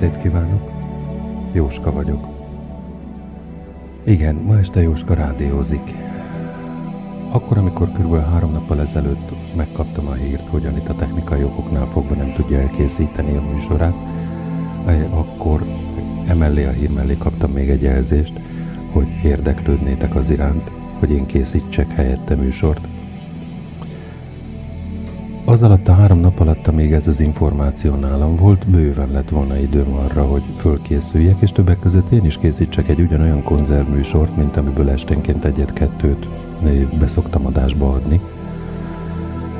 estét kívánok! Jóska vagyok. Igen, ma este Jóska rádiózik. Akkor, amikor kb. három nappal ezelőtt megkaptam a hírt, hogy Anita technikai okoknál fogva nem tudja elkészíteni a műsorát, eh, akkor emellé a hír mellé kaptam még egy jelzést, hogy érdeklődnétek az iránt, hogy én készítsek helyette műsort. Az alatt a három nap alatt, amíg ez az információ nálam volt, bőven lett volna időm arra, hogy fölkészüljek, és többek között én is készítsek egy ugyanolyan konzervműsort, mint amiből esténként egyet-kettőt beszoktam adásba adni.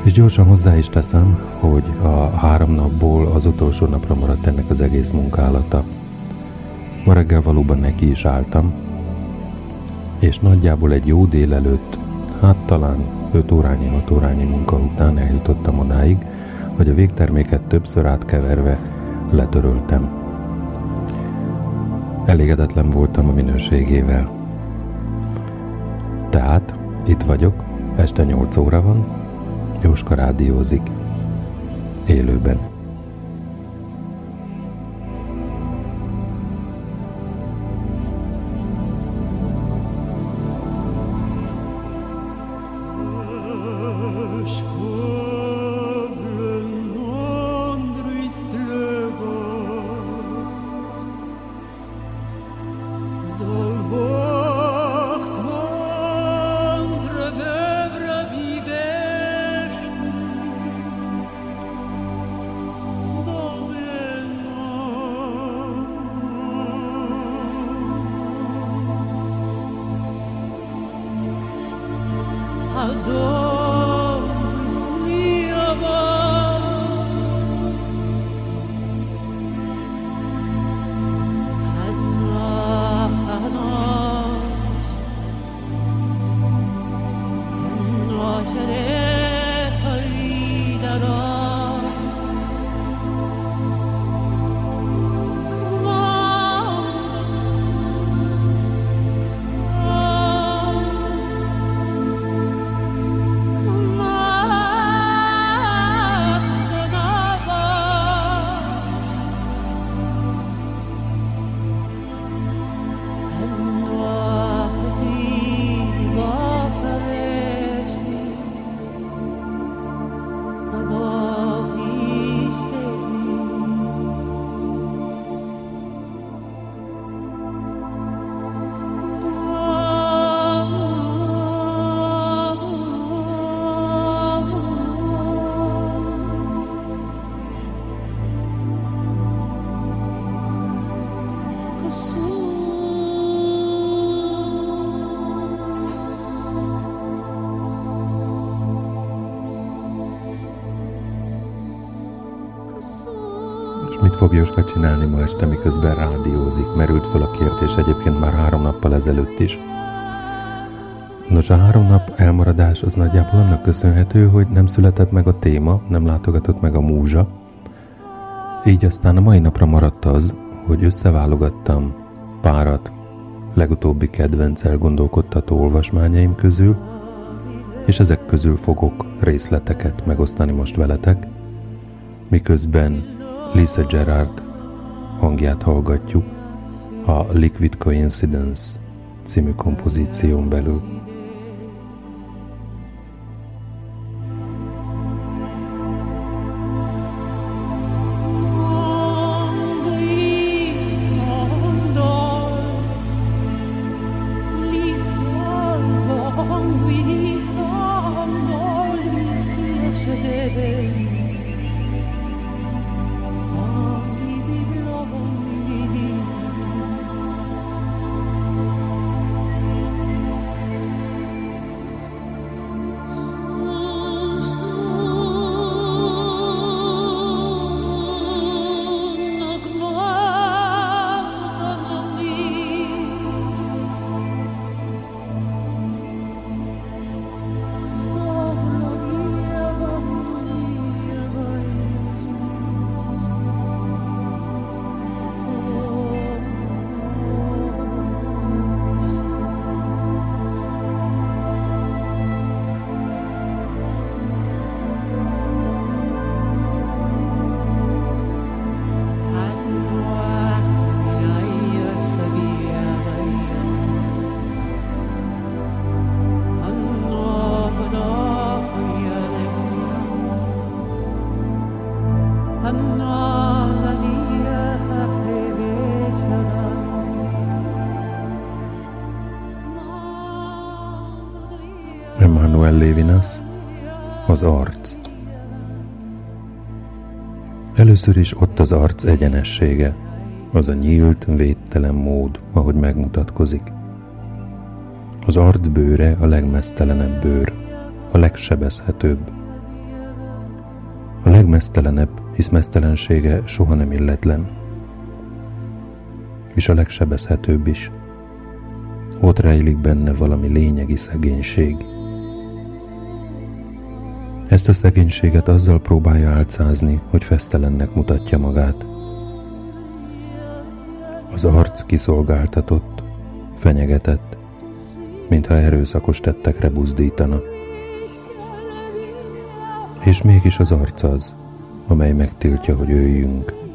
És gyorsan hozzá is teszem, hogy a három napból az utolsó napra maradt ennek az egész munkálata. Ma reggel valóban neki is álltam, és nagyjából egy jó délelőtt, hát talán 5 órányi, 6 órányi munka után eljutottam odáig, hogy a végterméket többször átkeverve letöröltem. Elégedetlen voltam a minőségével. Tehát itt vagyok, este 8 óra van, Jóska rádiózik, élőben. Fog Jóska csinálni ma este, miközben rádiózik? Merült fel a kérdés egyébként már három nappal ezelőtt is. Nos, a három nap elmaradás az nagyjából annak köszönhető, hogy nem született meg a téma, nem látogatott meg a múzsa. Így aztán a mai napra maradt az, hogy összeválogattam párat legutóbbi kedvenc elgondolkodtató olvasmányaim közül, és ezek közül fogok részleteket megosztani most veletek, miközben Lisa Gerard hangját hallgatjuk a Liquid Coincidence című kompozíción belül. Az arc. Először is ott az arc egyenessége, az a nyílt, védtelen mód, ahogy megmutatkozik. Az arc bőre a legmesztelenebb bőr, a legsebezhetőbb. A legmesztelenebb, hisz mesztelensége soha nem illetlen, és a legsebezhetőbb is. Ott rejlik benne valami lényegi szegénység. Ezt a szegénységet azzal próbálja álcázni, hogy fesztelennek mutatja magát. Az arc kiszolgáltatott, fenyegetett, mintha erőszakos tettekre buzdítana. És mégis az arc az, amely megtiltja, hogy öljünk.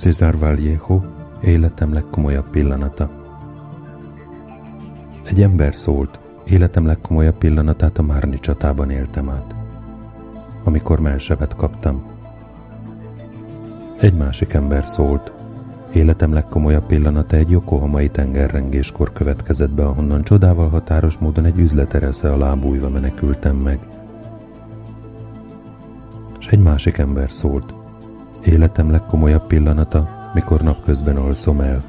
César Vallejo életem legkomolyabb pillanata. Egy ember szólt, életem legkomolyabb pillanatát a Márni csatában éltem át, amikor melsevet kaptam. Egy másik ember szólt, életem legkomolyabb pillanata egy Yokohamai tengerrengéskor következett be, ahonnan csodával határos módon egy üzleteresze alá bújva menekültem meg. És egy másik ember szólt, Életem legkomolyabb pillanata, mikor napközben alszom el.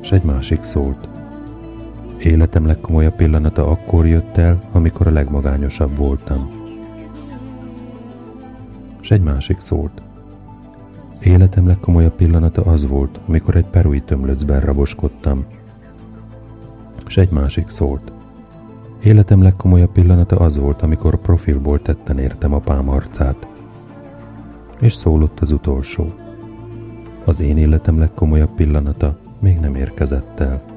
És egy másik szólt. Életem legkomolyabb pillanata akkor jött el, amikor a legmagányosabb voltam. És egy másik szólt. Életem legkomolyabb pillanata az volt, amikor egy perui tömlöcben raboskodtam. és egy másik szólt. Életem legkomolyabb pillanata az volt, amikor profilból tetten értem apám arcát. És szólott az utolsó. Az én életem legkomolyabb pillanata még nem érkezett el.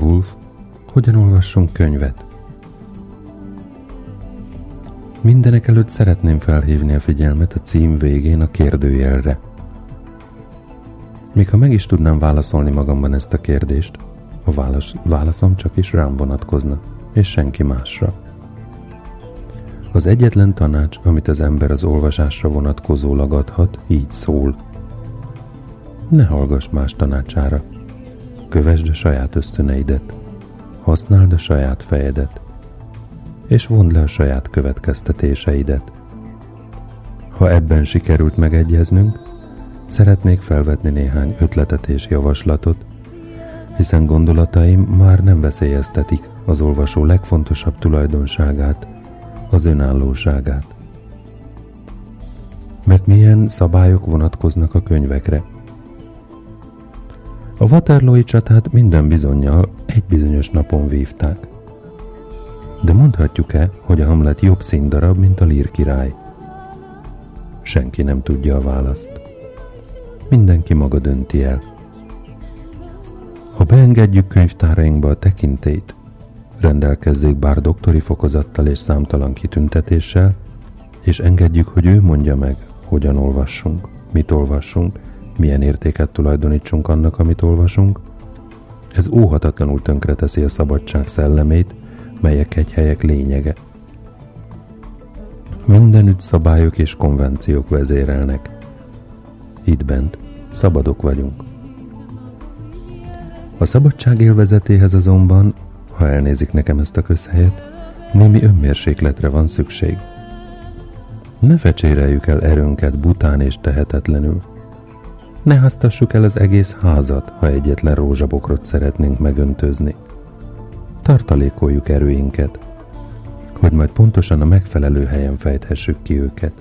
Woolf, hogyan olvassunk könyvet? Mindenek előtt szeretném felhívni a figyelmet a cím végén a kérdőjelre. Még ha meg is tudnám válaszolni magamban ezt a kérdést, a válasz, válaszom csak is rám vonatkozna, és senki másra. Az egyetlen tanács, amit az ember az olvasásra vonatkozólag adhat, így szól. Ne hallgass más tanácsára, Kövesd a saját ösztöneidet, használd a saját fejedet, és vond le a saját következtetéseidet. Ha ebben sikerült megegyeznünk, szeretnék felvetni néhány ötletet és javaslatot, hiszen gondolataim már nem veszélyeztetik az olvasó legfontosabb tulajdonságát, az önállóságát. Mert milyen szabályok vonatkoznak a könyvekre – a Waterloo-i csatát minden bizonyal egy bizonyos napon vívták. De mondhatjuk-e, hogy a Hamlet jobb színdarab, mint a Lír király? Senki nem tudja a választ. Mindenki maga dönti el. Ha beengedjük könyvtárainkba a tekintét, rendelkezzék bár doktori fokozattal és számtalan kitüntetéssel, és engedjük, hogy ő mondja meg, hogyan olvassunk, mit olvassunk, milyen értéket tulajdonítsunk annak, amit olvasunk, ez óhatatlanul tönkreteszi a szabadság szellemét, melyek egy helyek lényege. Mindenütt szabályok és konvenciók vezérelnek. Itt bent szabadok vagyunk. A szabadság élvezetéhez azonban, ha elnézik nekem ezt a közhelyet, némi önmérsékletre van szükség. Ne fecséreljük el erőnket bután és tehetetlenül. Ne hasztassuk el az egész házat, ha egyetlen rózsabokrot szeretnénk megöntözni. Tartalékoljuk erőinket, hogy majd pontosan a megfelelő helyen fejthessük ki őket.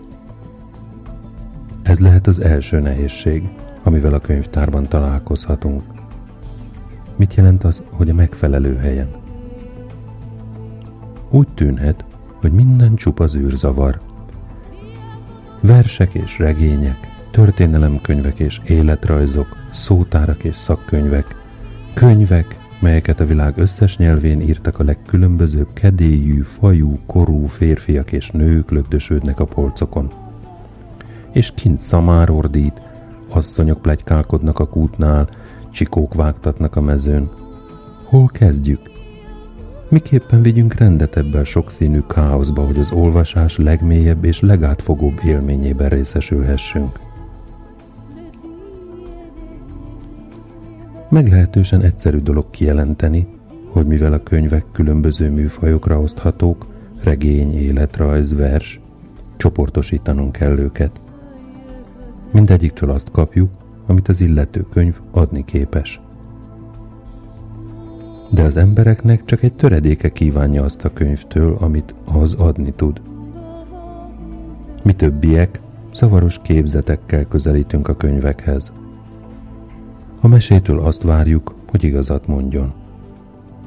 Ez lehet az első nehézség, amivel a könyvtárban találkozhatunk. Mit jelent az, hogy a megfelelő helyen? Úgy tűnhet, hogy minden csupa zűrzavar. Versek és regények, történelemkönyvek és életrajzok, szótárak és szakkönyvek, könyvek, melyeket a világ összes nyelvén írtak a legkülönbözőbb kedélyű, fajú, korú férfiak és nők lögdösödnek a polcokon. És kint szamár ordít, asszonyok plegykálkodnak a kútnál, csikók vágtatnak a mezőn. Hol kezdjük? Miképpen vigyünk rendet ebbe a sokszínű káoszba, hogy az olvasás legmélyebb és legátfogóbb élményében részesülhessünk? Meglehetősen egyszerű dolog kijelenteni, hogy mivel a könyvek különböző műfajokra oszthatók, regény, életrajz, vers, csoportosítanunk kell őket. Mindegyiktől azt kapjuk, amit az illető könyv adni képes. De az embereknek csak egy töredéke kívánja azt a könyvtől, amit az adni tud. Mi többiek szavaros képzetekkel közelítünk a könyvekhez – a mesétől azt várjuk, hogy igazat mondjon.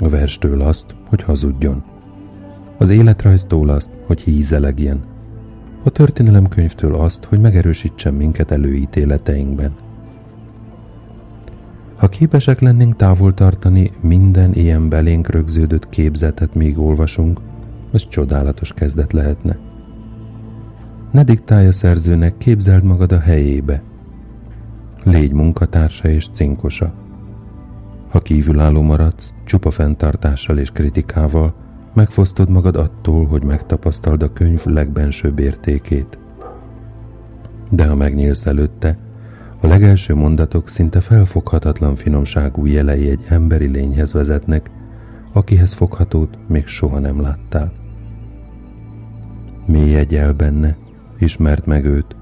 A verstől azt, hogy hazudjon. Az életrajztól azt, hogy hízelegjen. A történelemkönyvtől azt, hogy megerősítsen minket előítéleteinkben. Ha képesek lennénk távol tartani minden ilyen belénk rögződött képzetet, míg olvasunk, az csodálatos kezdet lehetne. Ne diktálja szerzőnek, képzeld magad a helyébe, Légy munkatársa és cinkosa. Ha kívülálló maradsz, csupa fenntartással és kritikával, megfosztod magad attól, hogy megtapasztald a könyv legbensőbb értékét. De ha megnyílsz előtte, a legelső mondatok szinte felfoghatatlan finomságú jelei egy emberi lényhez vezetnek, akihez foghatót még soha nem láttál. Mélyedj el benne, ismert meg őt,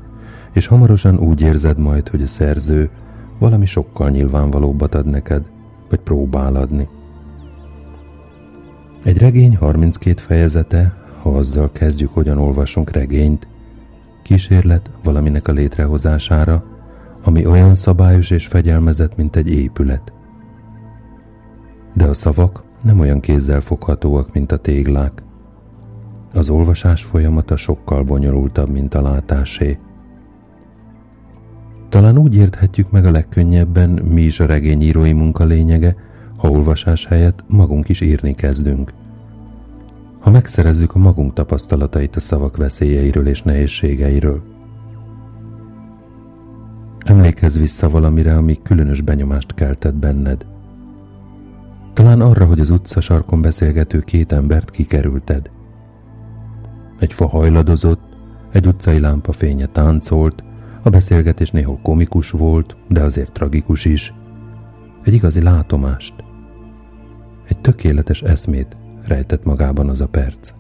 és hamarosan úgy érzed majd, hogy a szerző valami sokkal nyilvánvalóbbat ad neked, vagy próbál adni. Egy regény 32 fejezete, ha azzal kezdjük, hogyan olvasunk regényt, kísérlet valaminek a létrehozására, ami olyan szabályos és fegyelmezett, mint egy épület. De a szavak nem olyan kézzel foghatóak, mint a téglák. Az olvasás folyamata sokkal bonyolultabb, mint a látásé. Talán úgy érthetjük meg a legkönnyebben, mi is a regényírói munka lényege, ha olvasás helyett magunk is írni kezdünk. Ha megszerezzük a magunk tapasztalatait a szavak veszélyeiről és nehézségeiről. Emlékezz vissza valamire, ami különös benyomást keltett benned. Talán arra, hogy az utca sarkon beszélgető két embert kikerülted. Egy fa hajladozott, egy utcai lámpa fénye táncolt, a beszélgetés néhol komikus volt, de azért tragikus is. Egy igazi látomást. Egy tökéletes eszmét rejtett magában az a perc.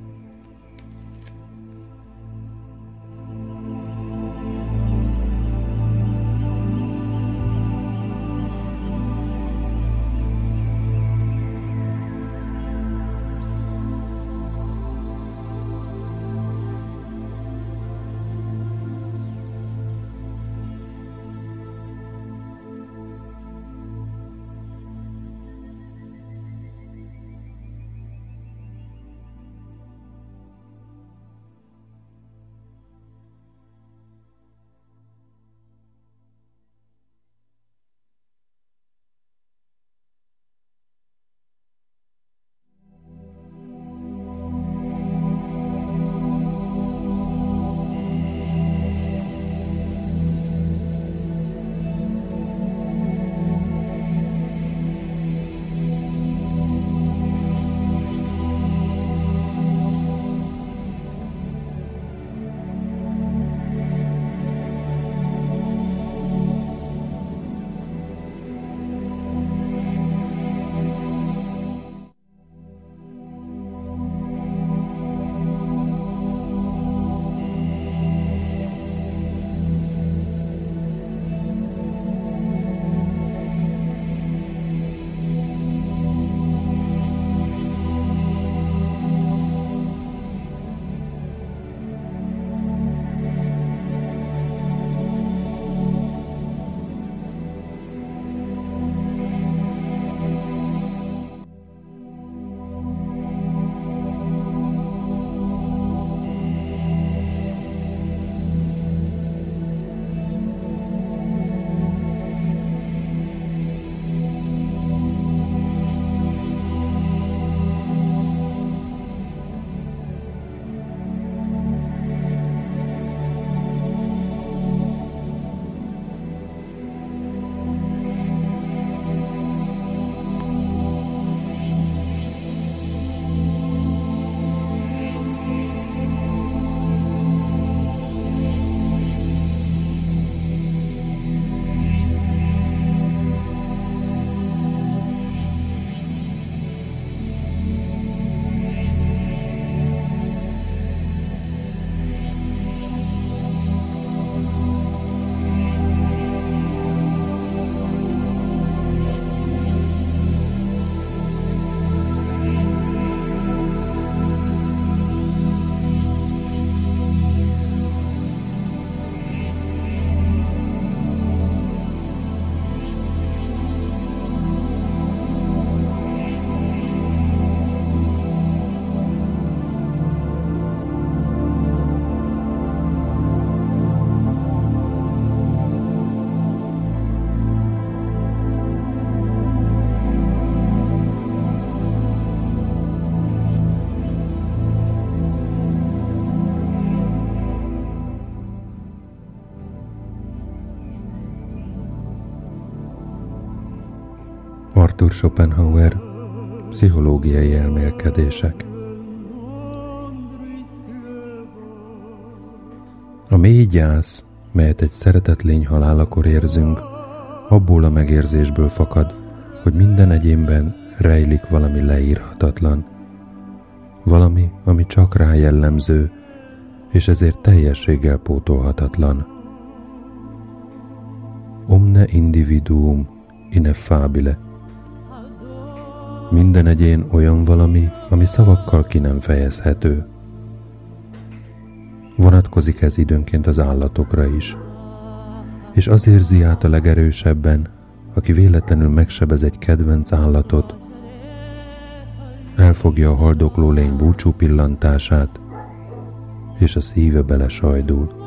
Arthur Schopenhauer Pszichológiai elmélkedések A mély gyász, melyet egy szeretett lény halálakor érzünk, abból a megérzésből fakad, hogy minden egyénben rejlik valami leírhatatlan. Valami, ami csak rá jellemző, és ezért teljességgel pótolhatatlan. Omne individuum ineffabile. Minden egyén olyan valami, ami szavakkal ki nem fejezhető. Vonatkozik ez időnként az állatokra is. És az érzi át a legerősebben, aki véletlenül megsebez egy kedvenc állatot, elfogja a haldokló lény búcsú pillantását, és a szíve belesajdul.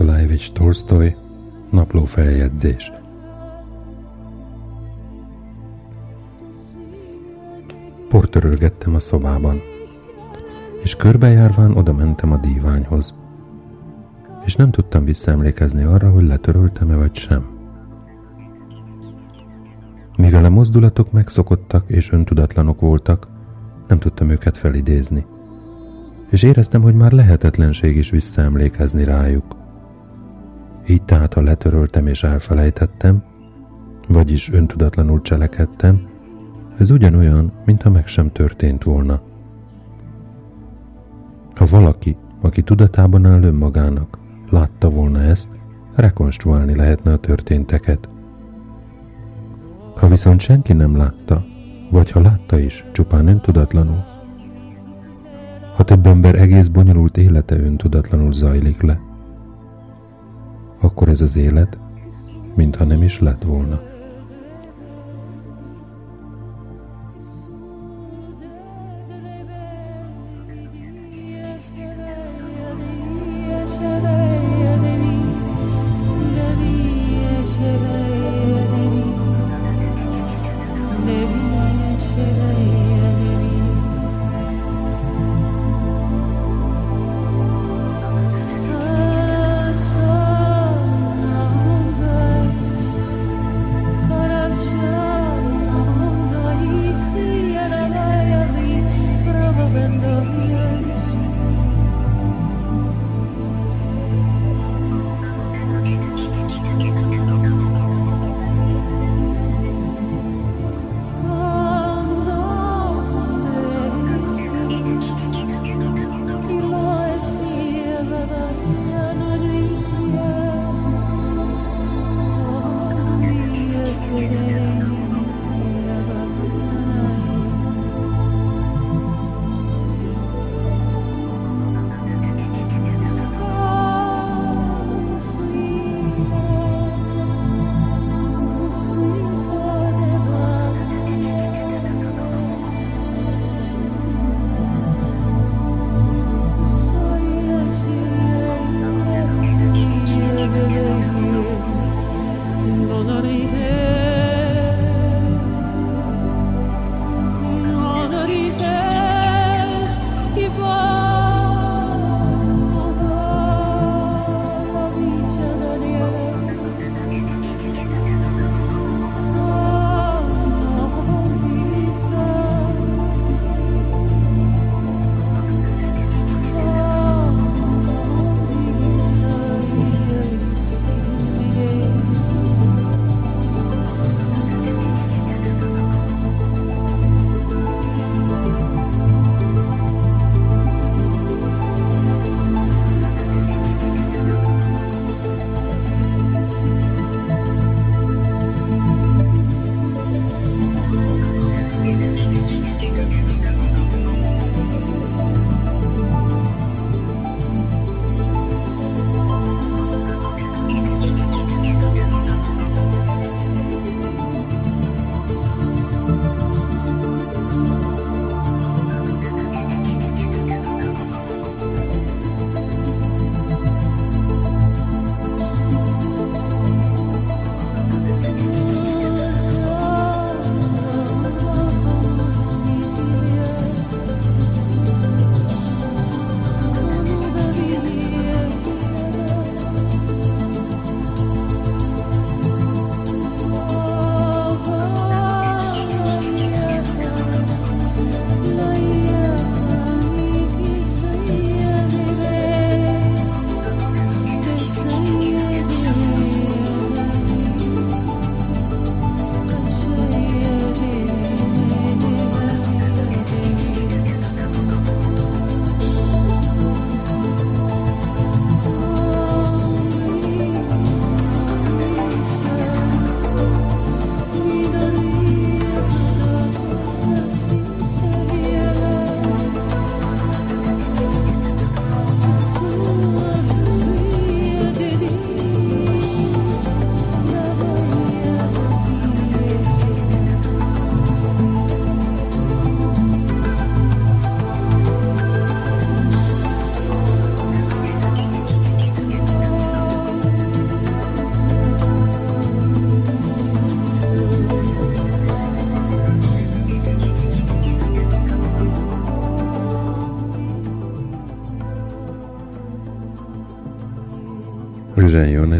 Nikolajevich Tolstoy napló feljegyzés. Portörölgettem a szobában, és körbejárván oda mentem a díványhoz, és nem tudtam visszaemlékezni arra, hogy letöröltem-e vagy sem. Mivel a mozdulatok megszokottak és öntudatlanok voltak, nem tudtam őket felidézni. És éreztem, hogy már lehetetlenség is visszaemlékezni rájuk. Így tehát, ha letöröltem és elfelejtettem, vagyis öntudatlanul cselekedtem, ez ugyanolyan, mintha meg sem történt volna. Ha valaki, aki tudatában áll önmagának, látta volna ezt, rekonstruálni lehetne a történteket. Ha viszont senki nem látta, vagy ha látta is, csupán öntudatlanul, ha több ember egész bonyolult élete öntudatlanul zajlik le, akkor ez az élet, mintha nem is lett volna.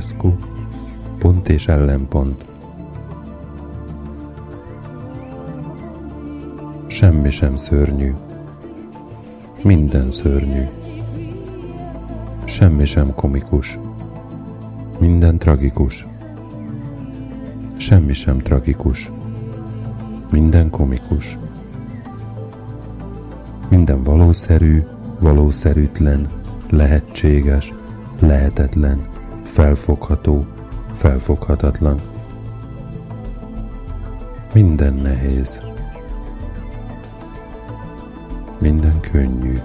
Ionescu, pont és ellenpont. Semmi sem szörnyű. Minden szörnyű. Semmi sem komikus. Minden tragikus. Semmi sem tragikus. Minden komikus. Minden valószerű, valószerűtlen, lehetséges, lehetetlen, felfogható, felfoghatatlan. Minden nehéz. Minden könnyű.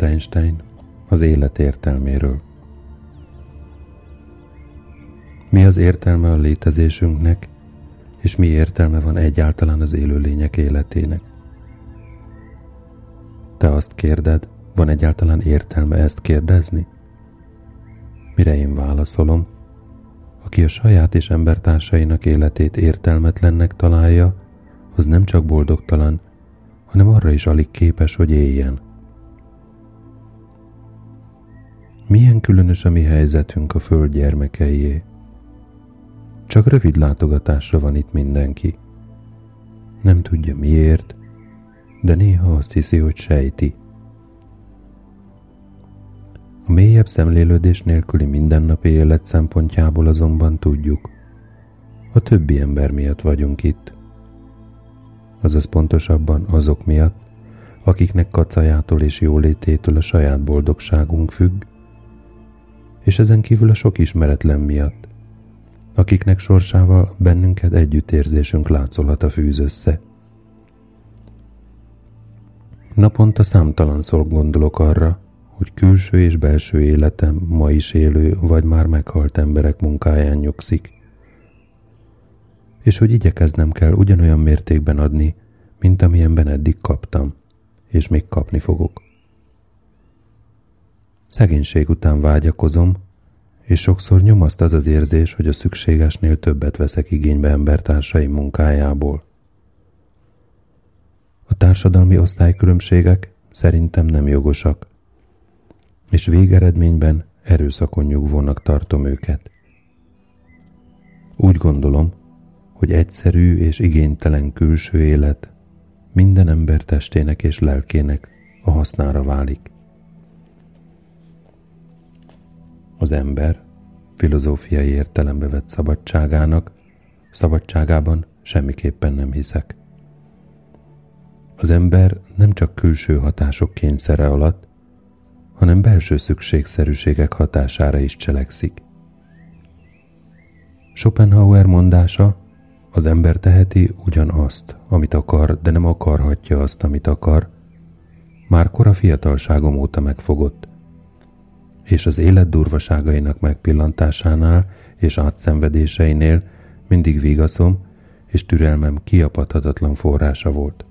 Albert Einstein az élet értelméről. Mi az értelme a létezésünknek, és mi értelme van egyáltalán az élőlények életének? Te azt kérded, van egyáltalán értelme ezt kérdezni? Mire én válaszolom, aki a saját és embertársainak életét értelmetlennek találja, az nem csak boldogtalan, hanem arra is alig képes, hogy éljen. Milyen különös a mi helyzetünk a föld gyermekeié. Csak rövid látogatásra van itt mindenki. Nem tudja miért, de néha azt hiszi, hogy sejti. A mélyebb szemlélődés nélküli mindennapi élet szempontjából azonban tudjuk, a többi ember miatt vagyunk itt. Azaz pontosabban azok miatt, akiknek kacajától és jólététől a saját boldogságunk függ, és ezen kívül a sok ismeretlen miatt, akiknek sorsával bennünket együttérzésünk látszolata fűz össze. Naponta számtalanszor gondolok arra, hogy külső és belső életem ma is élő vagy már meghalt emberek munkáján nyugszik, és hogy igyekeznem kell ugyanolyan mértékben adni, mint amilyenben eddig kaptam, és még kapni fogok. Szegénység után vágyakozom, és sokszor nyomaszt az az érzés, hogy a szükségesnél többet veszek igénybe embertársaim munkájából. A társadalmi osztálykülönbségek szerintem nem jogosak, és végeredményben erőszakon nyugvónak tartom őket. Úgy gondolom, hogy egyszerű és igénytelen külső élet minden ember testének és lelkének a hasznára válik. Az ember filozófiai értelembe vett szabadságának, szabadságában semmiképpen nem hiszek. Az ember nem csak külső hatások kényszere alatt, hanem belső szükségszerűségek hatására is cselekszik. Schopenhauer mondása, az ember teheti ugyanazt, amit akar, de nem akarhatja azt, amit akar, már kora fiatalságom óta megfogott, és az élet durvaságainak megpillantásánál és átszenvedéseinél mindig vigaszom és türelmem kiapadhatatlan forrása volt.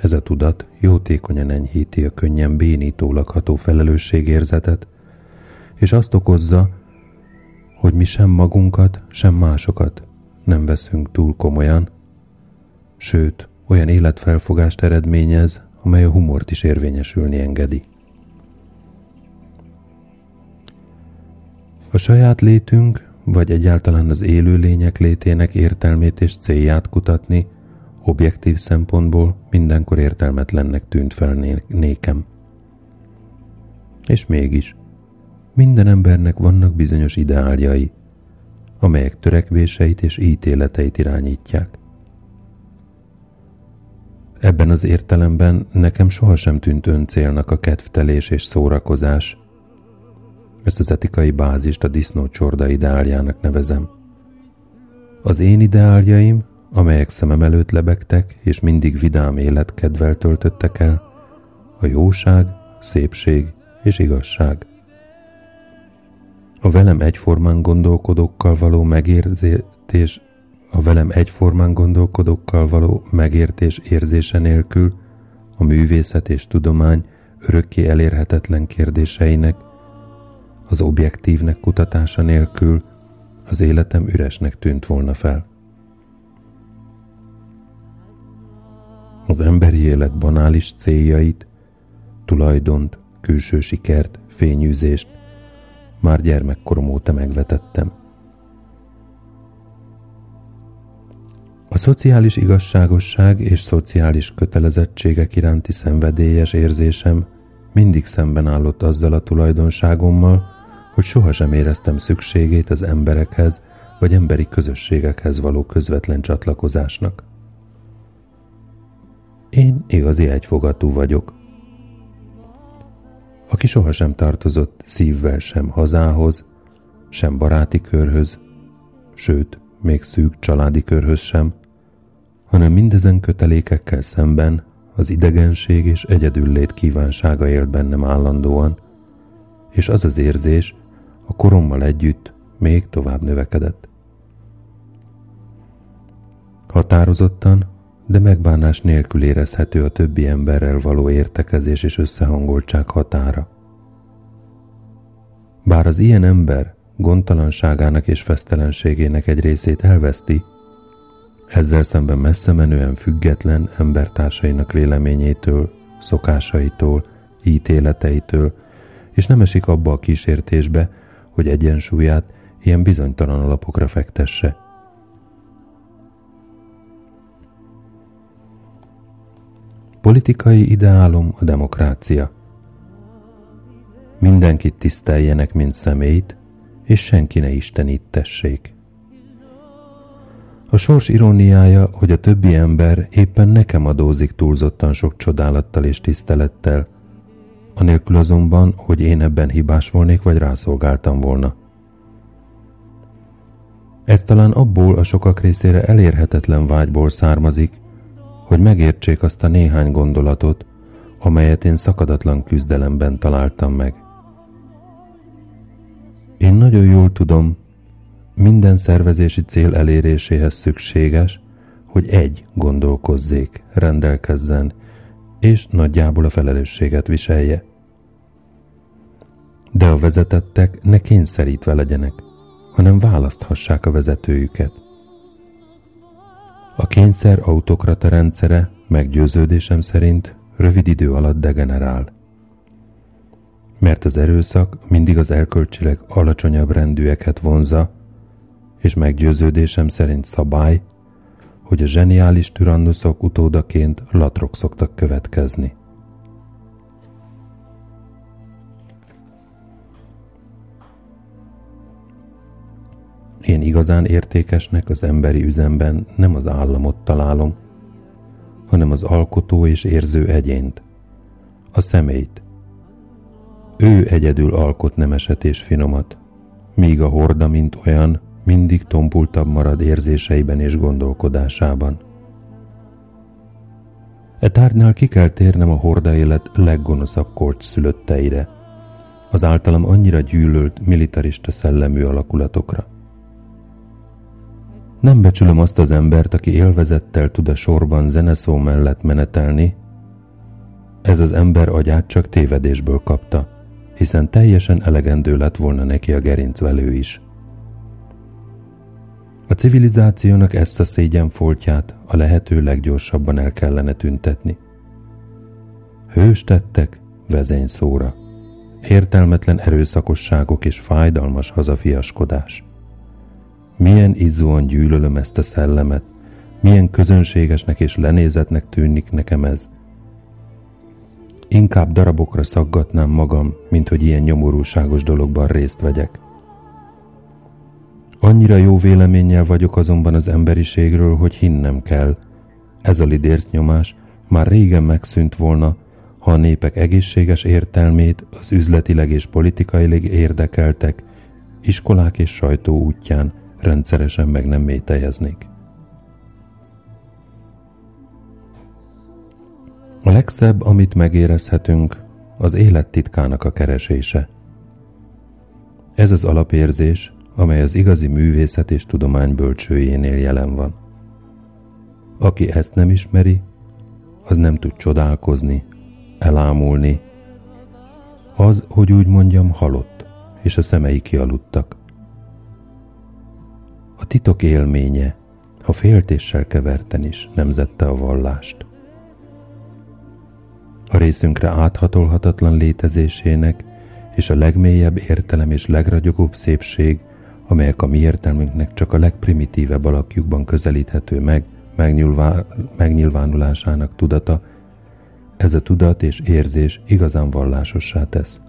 Ez a tudat jótékonyan enyhíti a könnyen bénító lakható felelősségérzetet, és azt okozza, hogy mi sem magunkat, sem másokat nem veszünk túl komolyan, sőt, olyan életfelfogást eredményez, amely a humort is érvényesülni engedi. A saját létünk, vagy egyáltalán az élő lények létének értelmét és célját kutatni objektív szempontból mindenkor értelmetlennek tűnt fel nékem. És mégis, minden embernek vannak bizonyos ideáljai, amelyek törekvéseit és ítéleteit irányítják. Ebben az értelemben nekem sohasem tűnt öncélnak a kedvtelés és szórakozás. Ezt az etikai bázist a disznó csorda ideáljának nevezem. Az én ideáljaim amelyek szemem előtt lebegtek, és mindig vidám életkedvel töltöttek el, a jóság, szépség és igazság. A velem egyformán gondolkodókkal való megértés, a velem egyformán gondolkodókkal való megértés érzése nélkül a művészet és tudomány örökké elérhetetlen kérdéseinek, az objektívnek kutatása nélkül az életem üresnek tűnt volna fel. az emberi élet banális céljait, tulajdont, külső sikert, fényűzést már gyermekkorom óta megvetettem. A szociális igazságosság és szociális kötelezettségek iránti szenvedélyes érzésem mindig szemben állott azzal a tulajdonságommal, hogy sohasem éreztem szükségét az emberekhez vagy emberi közösségekhez való közvetlen csatlakozásnak. Én igazi egyfogatú vagyok, aki sohasem tartozott szívvel sem hazához, sem baráti körhöz, sőt, még szűk családi körhöz sem, hanem mindezen kötelékekkel szemben az idegenség és egyedüllét kívánsága élt bennem állandóan, és az az érzés a korommal együtt még tovább növekedett. Határozottan, de megbánás nélkül érezhető a többi emberrel való értekezés és összehangoltság határa. Bár az ilyen ember gondtalanságának és fesztelenségének egy részét elveszti, ezzel szemben messze menően független embertársainak véleményétől, szokásaitól, ítéleteitől, és nem esik abba a kísértésbe, hogy egyensúlyát ilyen bizonytalan alapokra fektesse. Politikai ideálom a demokrácia. Mindenkit tiszteljenek, mint személyt, és senki ne istenítessék. A sors iróniája, hogy a többi ember éppen nekem adózik túlzottan sok csodálattal és tisztelettel, anélkül azonban, hogy én ebben hibás volnék vagy rászolgáltam volna. Ez talán abból a sokak részére elérhetetlen vágyból származik, hogy megértsék azt a néhány gondolatot, amelyet én szakadatlan küzdelemben találtam meg. Én nagyon jól tudom, minden szervezési cél eléréséhez szükséges, hogy egy gondolkozzék, rendelkezzen, és nagyjából a felelősséget viselje. De a vezetettek ne kényszerítve legyenek, hanem választhassák a vezetőjüket. A kényszer autokrata rendszere meggyőződésem szerint rövid idő alatt degenerál. Mert az erőszak mindig az erkölcsileg alacsonyabb rendűeket vonza, és meggyőződésem szerint szabály, hogy a zseniális tyrannuszok utódaként latrok szoktak következni. Én igazán értékesnek az emberi üzemben nem az államot találom, hanem az alkotó és érző egyént, a személyt. Ő egyedül alkot nemeset és finomat, míg a horda, mint olyan, mindig tompultabb marad érzéseiben és gondolkodásában. E tárgynál ki kell térnem a horda élet leggonoszabb korcs szülötteire, az általam annyira gyűlölt militarista szellemű alakulatokra. Nem becsülöm azt az embert, aki élvezettel tud a sorban zeneszó mellett menetelni. Ez az ember agyát csak tévedésből kapta, hiszen teljesen elegendő lett volna neki a gerincvelő is. A civilizációnak ezt a szégyenfoltját a lehető leggyorsabban el kellene tüntetni. Hős tettek, vezényszóra, értelmetlen erőszakosságok és fájdalmas hazafiaskodás. Milyen izzóan gyűlölöm ezt a szellemet, milyen közönségesnek és lenézetnek tűnik nekem ez. Inkább darabokra szaggatnám magam, mint hogy ilyen nyomorúságos dologban részt vegyek. Annyira jó véleménnyel vagyok azonban az emberiségről, hogy hinnem kell. Ez a lidércnyomás már régen megszűnt volna, ha a népek egészséges értelmét az üzletileg és politikailag érdekeltek, iskolák és sajtó útján rendszeresen meg nem métejeznék. A legszebb, amit megérezhetünk, az élet titkának a keresése. Ez az alapérzés, amely az igazi művészet és tudomány bölcsőjénél jelen van. Aki ezt nem ismeri, az nem tud csodálkozni, elámulni. Az, hogy úgy mondjam, halott, és a szemei kialudtak. A titok élménye, ha féltéssel keverten is nemzette a vallást. A részünkre áthatolhatatlan létezésének és a legmélyebb értelem és legragyogóbb szépség amelyek a mi értelmünknek csak a legprimitívebb alakjukban közelíthető meg, megnyilvánulásának tudata, ez a tudat és érzés igazán vallásossá tesz.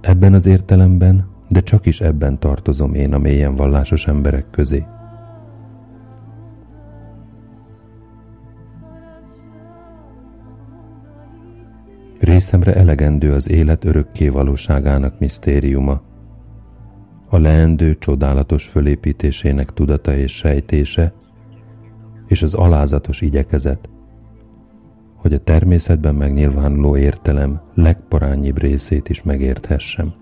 Ebben az értelemben, de csak is ebben tartozom én a mélyen vallásos emberek közé. Részemre elegendő az élet örökké valóságának misztériuma, a leendő csodálatos fölépítésének tudata és sejtése, és az alázatos igyekezet, hogy a természetben megnyilvánuló értelem legparányibb részét is megérthessem.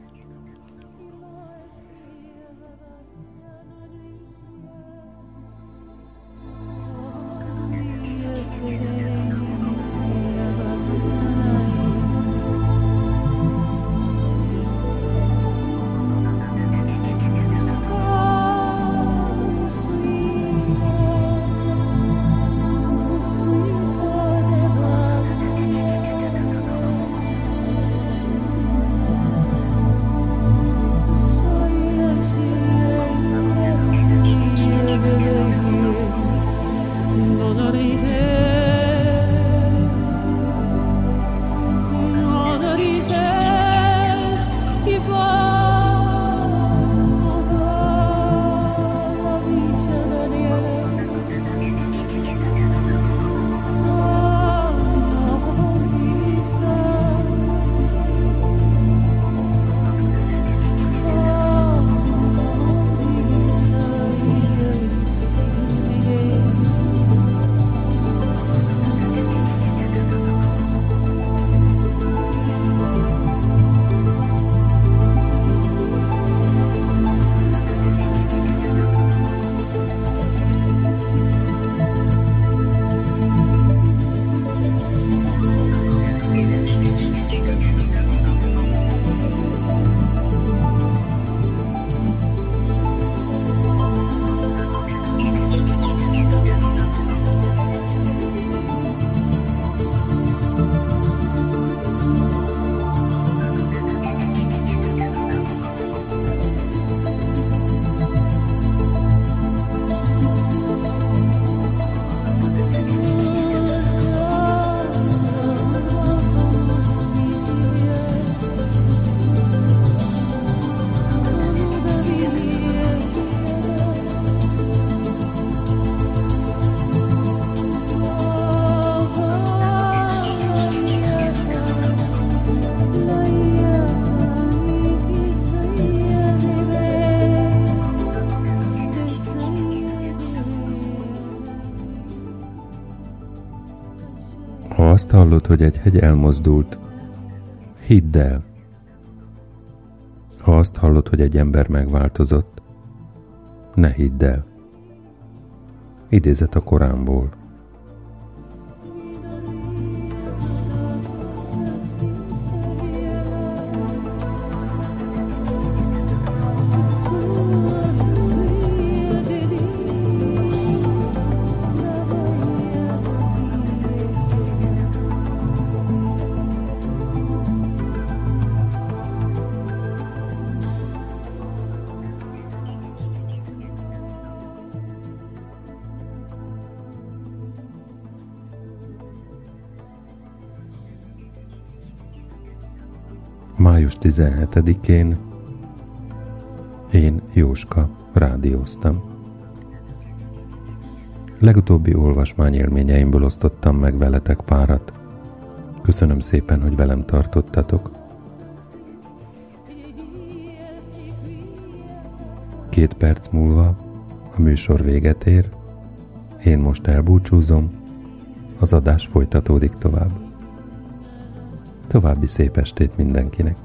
Hallod, hogy egy hegy elmozdult, hidd el. Ha azt hallod, hogy egy ember megváltozott, ne hidd el. Idézet a Koránból. Május 17-én én, Jóska, rádióztam. Legutóbbi olvasmányélményeimből osztottam meg veletek párat. Köszönöm szépen, hogy velem tartottatok. Két perc múlva a műsor véget ér, én most elbúcsúzom, az adás folytatódik tovább. További szép estét mindenkinek!